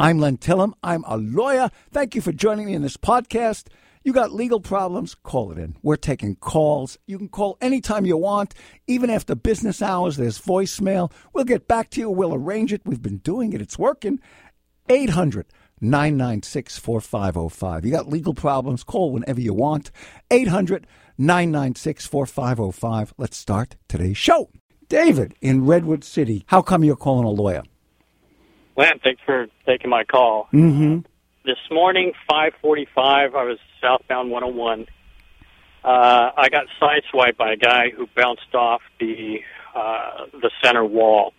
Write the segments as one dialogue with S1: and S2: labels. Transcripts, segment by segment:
S1: I'm Len Tillem. I'm a lawyer. Thank you for joining me in this podcast. You got legal problems? Call it in. We're taking calls. You can call anytime you want, even after business hours. There's voicemail. We'll get back to you. We'll arrange it. We've been doing it. It's working. 800 996 4505. You got legal problems? Call whenever you want. 800 996 4505. Let's start today's show. David in Redwood City. How come you're calling a lawyer?
S2: Len, thanks for taking my call.
S1: Mm-hmm.
S2: This morning, 5:45, I was southbound 101. Uh, I got sideswiped by a guy who bounced off the uh, the center wall.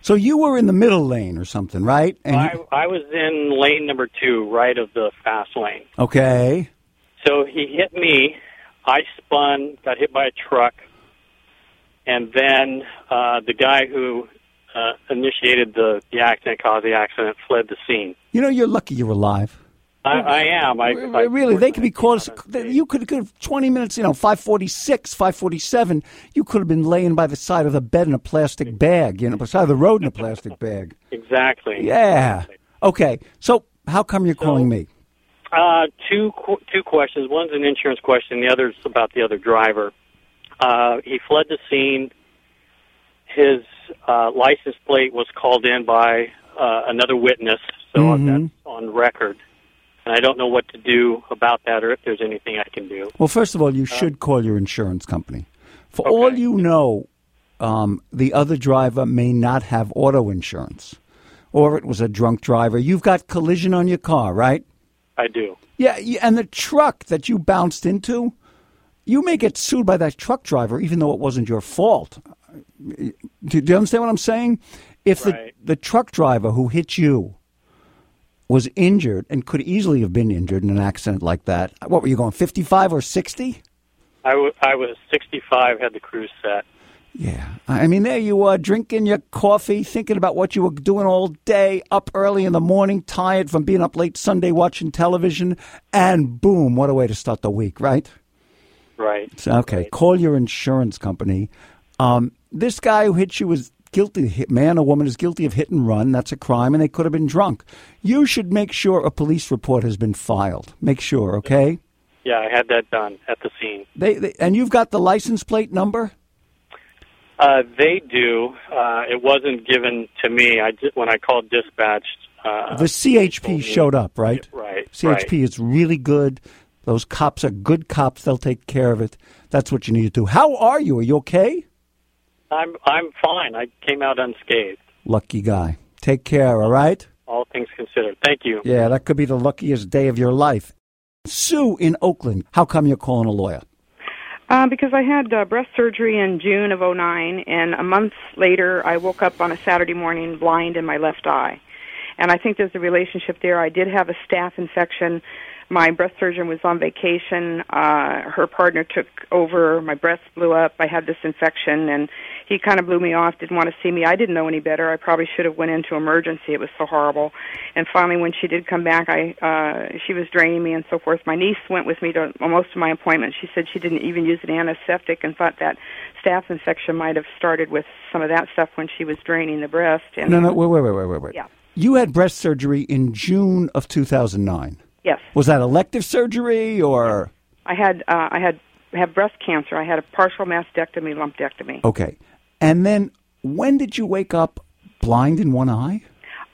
S1: So you were in the middle lane or something, right? And
S2: I, I was in lane number two, right of the fast lane.
S1: okay.
S2: So he hit me. I spun, got hit by a truck, and then uh, the guy who uh, initiated the, the accident, caused the accident, fled the scene.
S1: You know, you're lucky you're alive.
S2: I, I am. I, I
S1: really, they could be close.
S2: on a stage.
S1: You could have 20 minutes, you know, 546, 547. You could have been laying by the side of the bed in a plastic bag, you know, beside the road in a plastic bag.
S2: Exactly.
S1: Yeah. Okay. So how come you're calling me?
S2: Uh, two two questions. One's an insurance question. The other's about the other driver. Uh, he fled the scene. His uh, license plate was called in by uh, another witness, so
S1: Mhm.
S2: that's on record. And I don't know what to do about that, or if there's anything I can do.
S1: Well, first of all, you should call your insurance company. For all you know, um, the other driver may not have auto insurance, or it was a drunk driver. You've got collision on your car, right?
S2: I do.
S1: Yeah, and the truck that you bounced into, you may get sued by that truck driver, even though it wasn't your fault. Do, do you understand what I'm saying? If
S2: Right.
S1: the, the truck driver who hit you was injured and could easily have been injured in an accident like that, what were you going, 55 or 60?
S2: I, w- I was 65, had the cruise set.
S1: Yeah. I mean, there you are drinking your coffee, thinking about what you were doing all day, up early in the morning, tired from being up late Sunday watching television, and boom, what a way to start the week, right?
S2: Right.
S1: So, okay,
S2: Right.
S1: call your insurance company. Um, this guy who hit you was guilty. Man or woman is guilty of hit and run. That's a crime, and they could have been drunk. You should make sure a police report has been filed. Make sure, okay?
S2: Yeah, I had that done at the scene.
S1: They, they and you've got the license plate number.
S2: Uh, they do. Uh, it wasn't given to me. I when I called dispatch. Uh,
S1: The CHP showed up, right?
S2: Right.
S1: CHP
S2: right.
S1: is really good. Those cops are good cops. They'll take care of it. That's what you need to do. How are you? Are you okay?
S2: I'm I'm fine. I came out unscathed.
S1: Lucky guy. Take care, all right?
S2: All things considered. Thank you.
S1: Yeah, that could be the luckiest day of your life. Sue in Oakland. How come you're calling a lawyer?
S3: Uh, because I had uh, breast surgery in June of '09, and a month later, I woke up on a Saturday morning blind in my left eye. And I think there's a relationship there. I did have a staph infection. My breast surgeon was on vacation. Uh, her partner took over. My breast blew up. I had this infection, and he kind of blew me off. Didn't want to see me. I didn't know any better. I probably should have went into emergency. It was so horrible. And finally, when she did come back, I uh, she was draining me and so forth. My niece went with me to most of my appointments. She said she didn't even use an antiseptic and thought that staph infection might have started with some of that stuff when she was draining the breast. And
S1: No, no, wait, wait, wait, wait, wait, wait.
S3: Yeah.
S1: You had breast surgery in June of 2009.
S3: Yes,
S1: Was that elective surgery or?
S3: I had uh, I had have breast cancer. I had a partial mastectomy, lumpectomy.
S1: Okay. And then when did you wake up blind in one eye?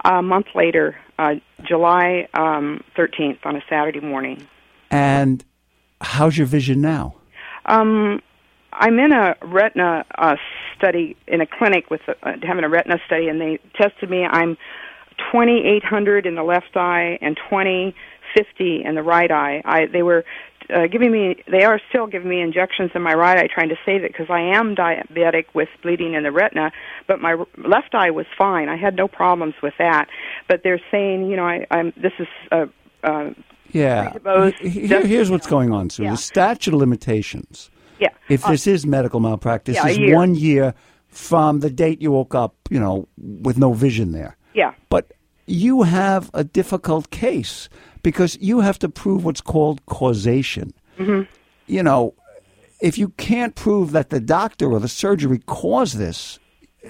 S3: A month later, uh, July um, 13th, on a Saturday morning.
S1: And how's your vision now?
S3: Um, I'm in a retina uh, study in a clinic with uh, having a retina study, and they tested me. I'm 2800 in the left eye and 2050 in the right eye. I they were uh, giving me they are still giving me injections in my right eye trying to save it because I am diabetic with bleeding in the retina but my left eye was fine I had no problems with that but they're saying you know I I'm this is uh, uh
S1: Yeah.
S3: Predisposed-
S1: He- he- Here, here's what's going on, Sue.
S3: Yeah.
S1: The statute of limitations,
S3: yeah
S1: if
S3: Uh,
S1: this is medical malpractice,
S3: yeah,
S1: is
S3: year.
S1: one year from the date you woke up, you know, with no vision there.
S3: yeah
S1: But you have a difficult case because you have to prove what's called causation.
S3: Mm-hmm.
S1: You know, if you can't prove that the doctor or the surgery caused this,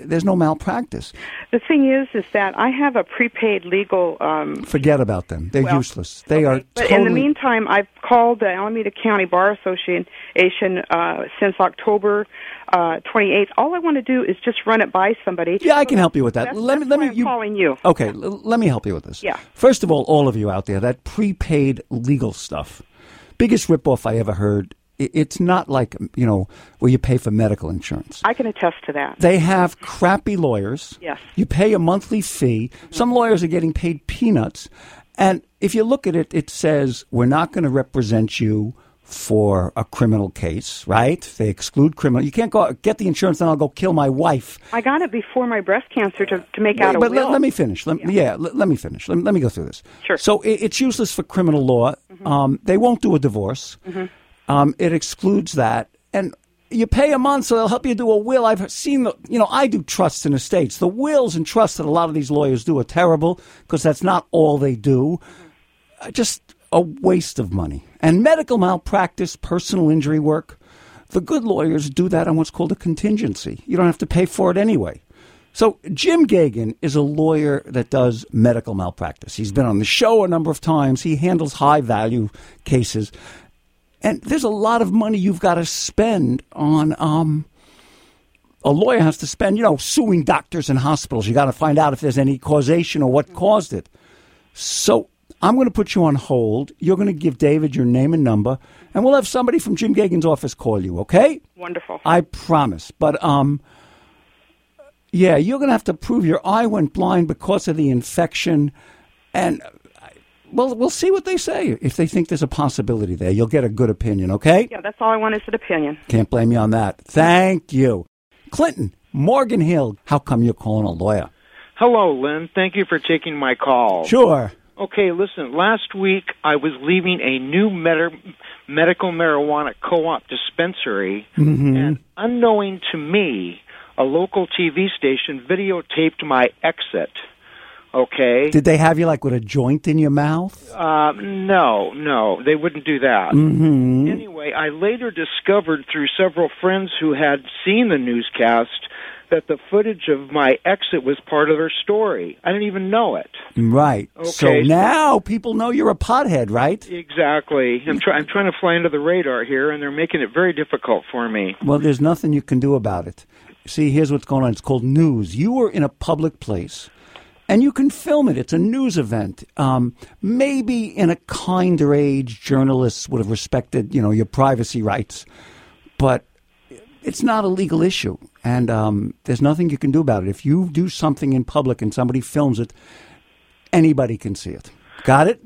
S1: there's no malpractice.
S3: The thing is, is that I have a prepaid legal. Um,
S1: Forget about them. They're
S3: Well,
S1: useless. They are
S3: but
S1: totally.
S3: in the meantime, I've called the Alameda County Bar Association uh, since October uh, 28th. All I want to do is just run it by somebody.
S1: yeah, I can help you with that.
S3: That's,
S1: let me let me
S3: I'm
S1: you
S3: calling you.
S1: Okay, l- let me help you with this.
S3: Yeah.
S1: First of all, all of you out there, that prepaid legal stuff, biggest ripoff I ever heard. It's not like you know where you pay for medical insurance.
S3: I can attest to that.
S1: They have crappy lawyers.
S3: Yes.
S1: You pay a monthly fee. Some lawyers are getting paid peanuts. And if you look at it, it says we're not going to represent you for a criminal case, right? They exclude criminal. You can't go get the insurance, and I'll go kill my wife.
S3: I got it before my breast cancer to, to make out a
S1: but
S3: will.
S1: let, let me finish. Let, yeah, let, let me finish. Let, let me go through this.
S3: Sure.
S1: So it, it's useless for criminal law. Um, they won't do a divorce. Um, it excludes that, and you pay a month, so they'll help you do a will. I've seen the, you know, I do trusts and estates. The wills and trusts that a lot of these lawyers do are terrible because that's not all they do. Uh, Just a waste of money. And medical malpractice, personal injury work, the good lawyers do that on what's called a contingency. You don't have to pay for it anyway. So Jim Gagan is a lawyer that does medical malpractice. He's been on the show a number of times. He handles high value cases. And there's a lot of money you've got to spend on um a lawyer has to spend, you know, suing doctors and hospitals. You got to find out if there's any causation or what caused it. So I'm going to put you on hold. You're going to give David your name and number, and we'll have somebody from Jim Gagan's office call you. Okay?
S3: Wonderful.
S1: I promise. But um, yeah, you're going to have to prove your eye went blind because of the infection, and uh, well, we'll see what they say. If they think there's a possibility there, you'll get a good opinion. Okay?
S3: yeah, that's all I want is an opinion.
S1: Can't blame you on that. Thank you, Clint in Morgan Hill. How come you're calling a lawyer?
S4: Hello, Len. Thank you for taking my call.
S1: Sure.
S4: Okay, listen. Last week I was leaving a new med- medical marijuana co-op dispensary, and unknowing to me, a local TV station videotaped my exit. Okay.
S1: Did they have you like with a joint in your mouth?
S4: Uh, no, no, they wouldn't do that.
S1: Mm-hmm.
S4: Anyway, I later discovered through several friends who had seen the newscast that the footage of my exit was part of their story. I didn't even know it.
S1: Right.
S4: Okay.
S1: So now people know you're a pothead, right?
S4: Exactly. I'm, try- I'm trying to fly under the radar here, and they're making it very difficult for me.
S1: Well, there's nothing you can do about it. See, here's what's going on. It's called news. You were in a public place, and you can film it. It's a news event. Um, maybe in a kinder age, journalists would have respected, you know, your privacy rights, but it's not a legal issue, and um, there's nothing you can do about it. If you do something in public and somebody films it, anybody can see it. Got it?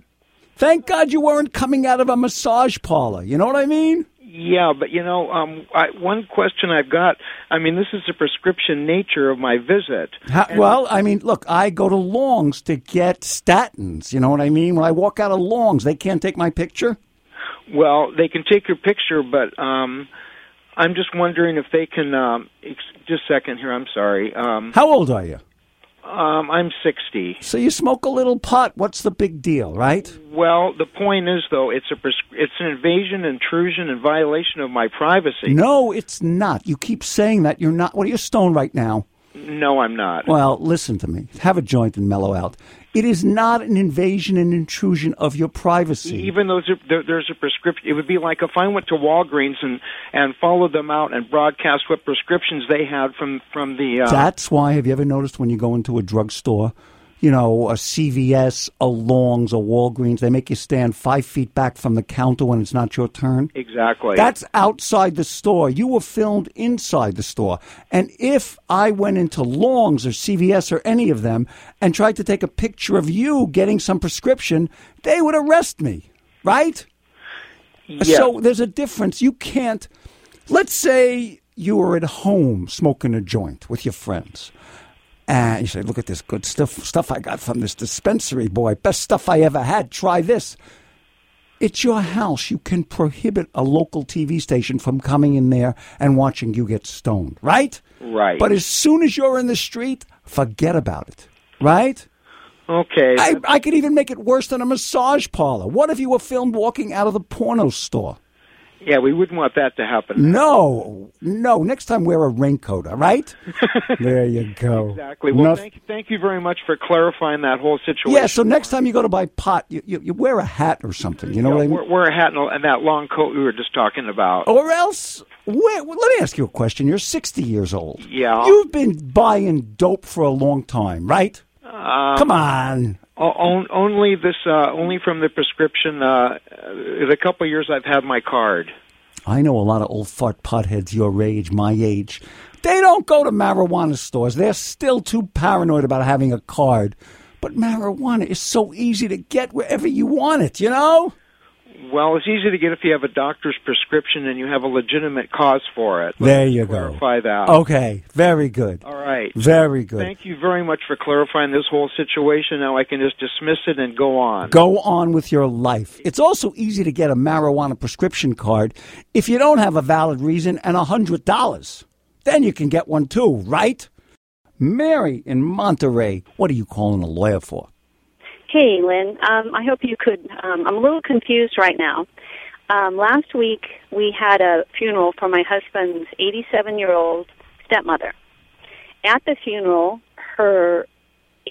S1: Thank God you weren't coming out of a massage parlor. You know what I mean?
S4: Yeah, but you know, um, I, one question I've got. I mean, this is the prescription nature of my visit.
S1: How, well, I mean, look, I go to Long's to get statins. You know what I mean? When I walk out of Long's, they can't take my picture.
S4: Well, they can take your picture, but um, I'm just wondering if they can. Um, ex- just a second here. I'm sorry. Um,
S1: How old are you?
S4: um, I'm 60.
S1: So you smoke a little pot. What's the big deal, right?
S4: Well, the point is, though, it's a pres- it's an invasion, intrusion, and violation of my privacy.
S1: No, it's not. You keep saying that. You're not. What are you stoned right now?
S4: No, I'm not.
S1: Well, listen to me. Have a joint and mellow out. It is not an invasion and intrusion of your privacy.
S4: Even though there- there, there's a prescription, it would be like if I went to Walgreens and and followed them out and broadcast what prescriptions they had from from the. Uh,
S1: That's why. Have you ever noticed when you go into a drugstore, you know, a CVS, a Long's, a Walgreens, they make you stand five feet back from the counter when it's not your turn?
S4: exactly.
S1: That's outside the store. You were filmed inside the store. And if I went into Long's or CVS or any of them and tried to take a picture of you getting some prescription, they would arrest me, right?
S4: yeah.
S1: So there's a difference. You can't. Let's say you were at home smoking a joint with your friends. And you say, look at this good stuff stuff I got from this dispensary, boy. Best stuff I ever had. Try this. It's your house. You can prohibit a local TV station from coming in there and watching you get stoned, right?
S4: right.
S1: But as soon as you're in the street, forget about it, right?
S4: okay.
S1: I, I could even make it worse than a massage parlor. What if you were filmed walking out of the porno store?
S4: Yeah, we wouldn't want that to happen.
S1: No, no. Next time, wear a raincoat. All right. there you go.
S4: Exactly. Well,
S1: Noth-
S4: thank you, thank you very much for clarifying that whole situation.
S1: yeah. So next time you go to buy pot, you, you, you wear a hat or something. You know
S4: Yeah,
S1: what I mean?
S4: wear, wear a hat and, and that long coat we were just talking about.
S1: Or else, where, well, let me ask you a question. You're 60 years old.
S4: Yeah.
S1: You've been buying dope for a long time, right?
S4: Um,
S1: Come on.
S4: Only this, uh, only from the prescription. Uh, the couple of years I've had my card.
S1: I know a lot of old fart potheads your age, my age. They don't go to marijuana stores. They're still too paranoid about having a card. But marijuana is so easy to get wherever you want it, you know?
S4: Well, it's easy to get if you have a doctor's prescription and you have a legitimate cause for it. Let
S1: There you go.
S4: clarify that.
S1: Okay, very good.
S4: All right.
S1: Very good.
S4: Thank you very much for clarifying this whole situation. Now I can just dismiss it and go on.
S1: Go on with your life. It's also easy to get a marijuana prescription card if you don't have a valid reason and a $100. Then you can get one too, right? Mary in Monterey, what are you calling a lawyer for?
S5: Hey, Len. Um, I hope you could. Um, I'm a little confused right now. Um, last week, we had a funeral for my husband's 87 year old stepmother. At the funeral, her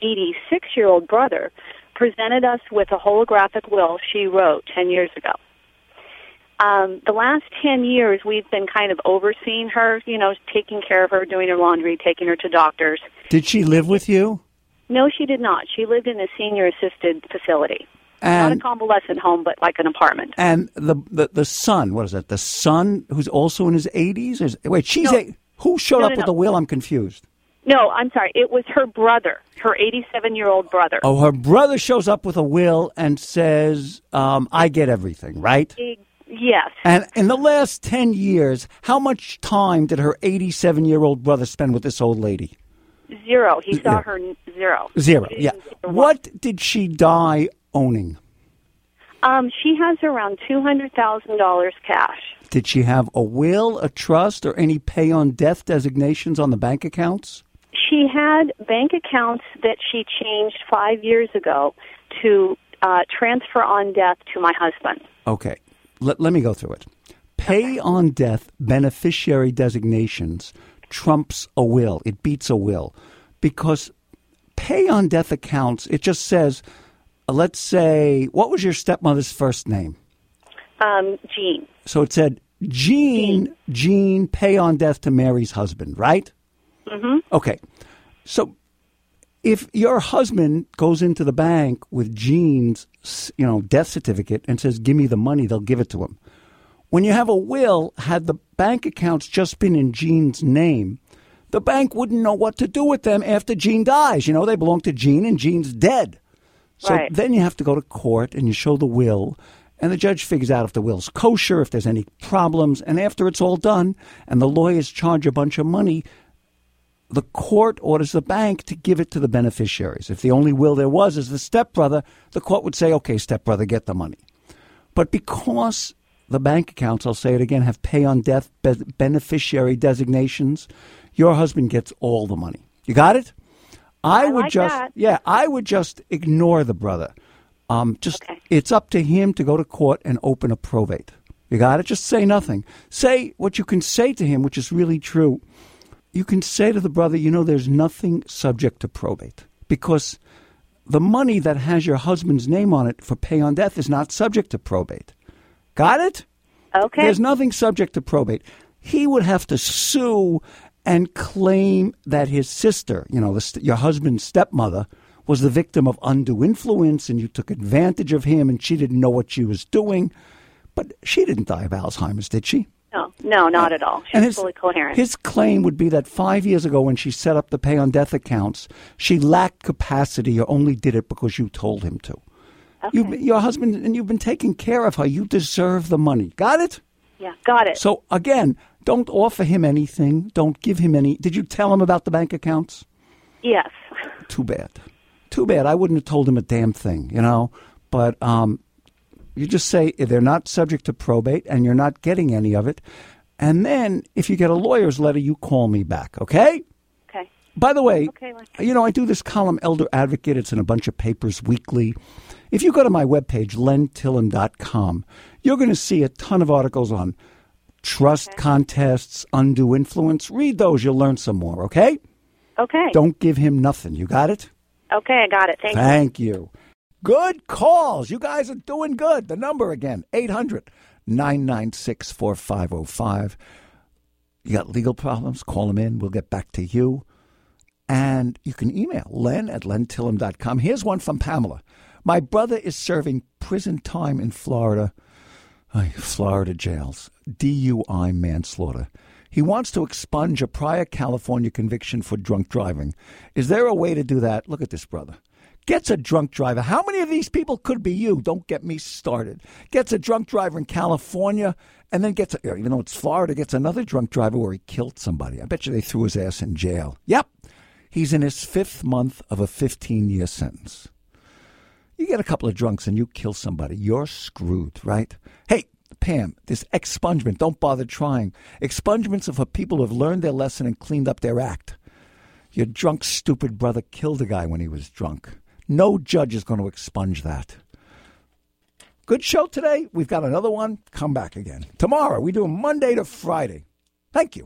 S5: 86 year old brother presented us with a holographic will she wrote 10 years ago. Um, the last 10 years, we've been kind of overseeing her, you know, taking care of her, doing her laundry, taking her to doctors.
S1: Did she live with you?
S5: No, she did not. She lived in a senior assisted facility. Not a convalescent home, but like an apartment.
S1: and the, the the son, what is it? The son who's also in his 80s? Is, wait, she's
S5: No.
S1: a who showed
S5: No,
S1: up
S5: no,
S1: with the will? I'm confused.
S5: No, I'm sorry. It was her brother, her 87 year old brother.
S1: Oh, her brother shows up with a will and says, um, "I get everything," right?
S5: Yes.
S1: And in the last 10 years, how much time did her 87 year old brother spend with this old lady?
S5: Zero. He saw her n- zero.
S1: Zero. Yeah.
S5: see her once.
S1: What did she die owning?
S5: Um, she has around $200,000 cash.
S1: Did she have a will, a trust, or any pay on death designations on the bank accounts?
S5: She had bank accounts that she changed five years ago to uh, transfer on death to my husband.
S1: Okay. Let, let me go through it. Pay on death beneficiary designations trumps a will. It beats a will because pay on death accounts, it just says, uh, let's say, what was your stepmother's first name?
S5: Um, Jean.
S1: So it said, Jean, Jean, pay on death to Mary's husband, right? Mm-hmm. Okay. So if your husband goes into the bank with Jean's, you know, death certificate and says, "Give me the money," they'll give it to him. When you have a will, had the bank accounts just been in Jean's name, the bank wouldn't know what to do with them after Jean dies. You know, they belong to Jean and Jean's dead. So
S5: Right.
S1: then you have to go to court and you show the will, and the judge figures out if the will's kosher, if there's any problems, and after it's all done, and the lawyers charge a bunch of money, the court orders the bank to give it to the beneficiaries. If the only will there was is the stepbrother, the court would say, okay, stepbrother, get the money. But because the bank accounts, I'll say it again, have pay on death be- beneficiary designations, your husband gets all the money. You got it? I,
S5: I
S1: would
S5: like
S1: just,
S5: that.
S1: yeah, I would just ignore the brother. Um, just
S5: Okay.
S1: it's up to him to go to court and open a probate. You got it? Just say nothing. Say what you can say to him, which is really true. You can say to the brother, you know, there's nothing subject to probate because the money that has your husband's name on it for pay on death is not subject to probate. Got it?
S5: Okay.
S1: There's nothing subject to probate. He would have to sue and claim that his sister, you know, the, your husband's stepmother, was the victim of undue influence and you took advantage of him and she didn't know what she was doing. But she didn't die of Alzheimer's, did she?
S5: no, no, not at all. She's
S1: And his,
S5: fully coherent.
S1: His claim would be that five years ago, when she set up the pay on death accounts, she lacked capacity or only did it because you told him to. You, your husband, and you've been taking care of her. You deserve the money. Got it?
S5: yeah, got it.
S1: So again, don't offer him anything. Don't give him any. Did you tell him about the bank accounts?
S5: yes.
S1: Too bad. Too bad. I wouldn't have told him a damn thing, you know. But um, you just say they're not subject to probate and you're not getting any of it. And then if you get a lawyer's letter, you call me back, okay?
S5: Okay.
S1: By the way,
S5: Okay,
S1: you know, I do this column, Elder Advocate. It's in a bunch of papers weekly. If you go to my webpage, lentillem.com, you're going to see a ton of articles on trust okay. contests, undue influence. Read those, you'll learn some more, okay?
S5: Okay.
S1: Don't give him nothing. You got it?
S5: Okay, I got it. Thank,
S1: Thank you. you. Good calls. You guys are doing good. The number again, 800 996 4505. You got legal problems? Call them in. We'll get back to you. And you can email len at lentillem.com. Here's one from Pamela. My brother is serving prison time in Florida, Florida jails, DUI manslaughter. He wants to expunge a prior California conviction for drunk driving. Is there a way to do that? Look at this, brother. Gets a drunk driver. How many of these people could be you? Don't get me started. Gets a drunk driver in California and then gets, a, even though it's Florida, gets another drunk driver where he killed somebody. I bet you they threw his ass in jail. Yep. He's in his fifth month of a 15 year sentence. You get a couple of drunks and you kill somebody, you're screwed, right? Hey, Pam, this expungement, don't bother trying. Expungements are for people who have learned their lesson and cleaned up their act. Your drunk, stupid brother killed a guy when he was drunk. No judge is going to expunge that. Good show today. We've got another one. Come back again. Tomorrow, we do Monday to Friday. Thank you.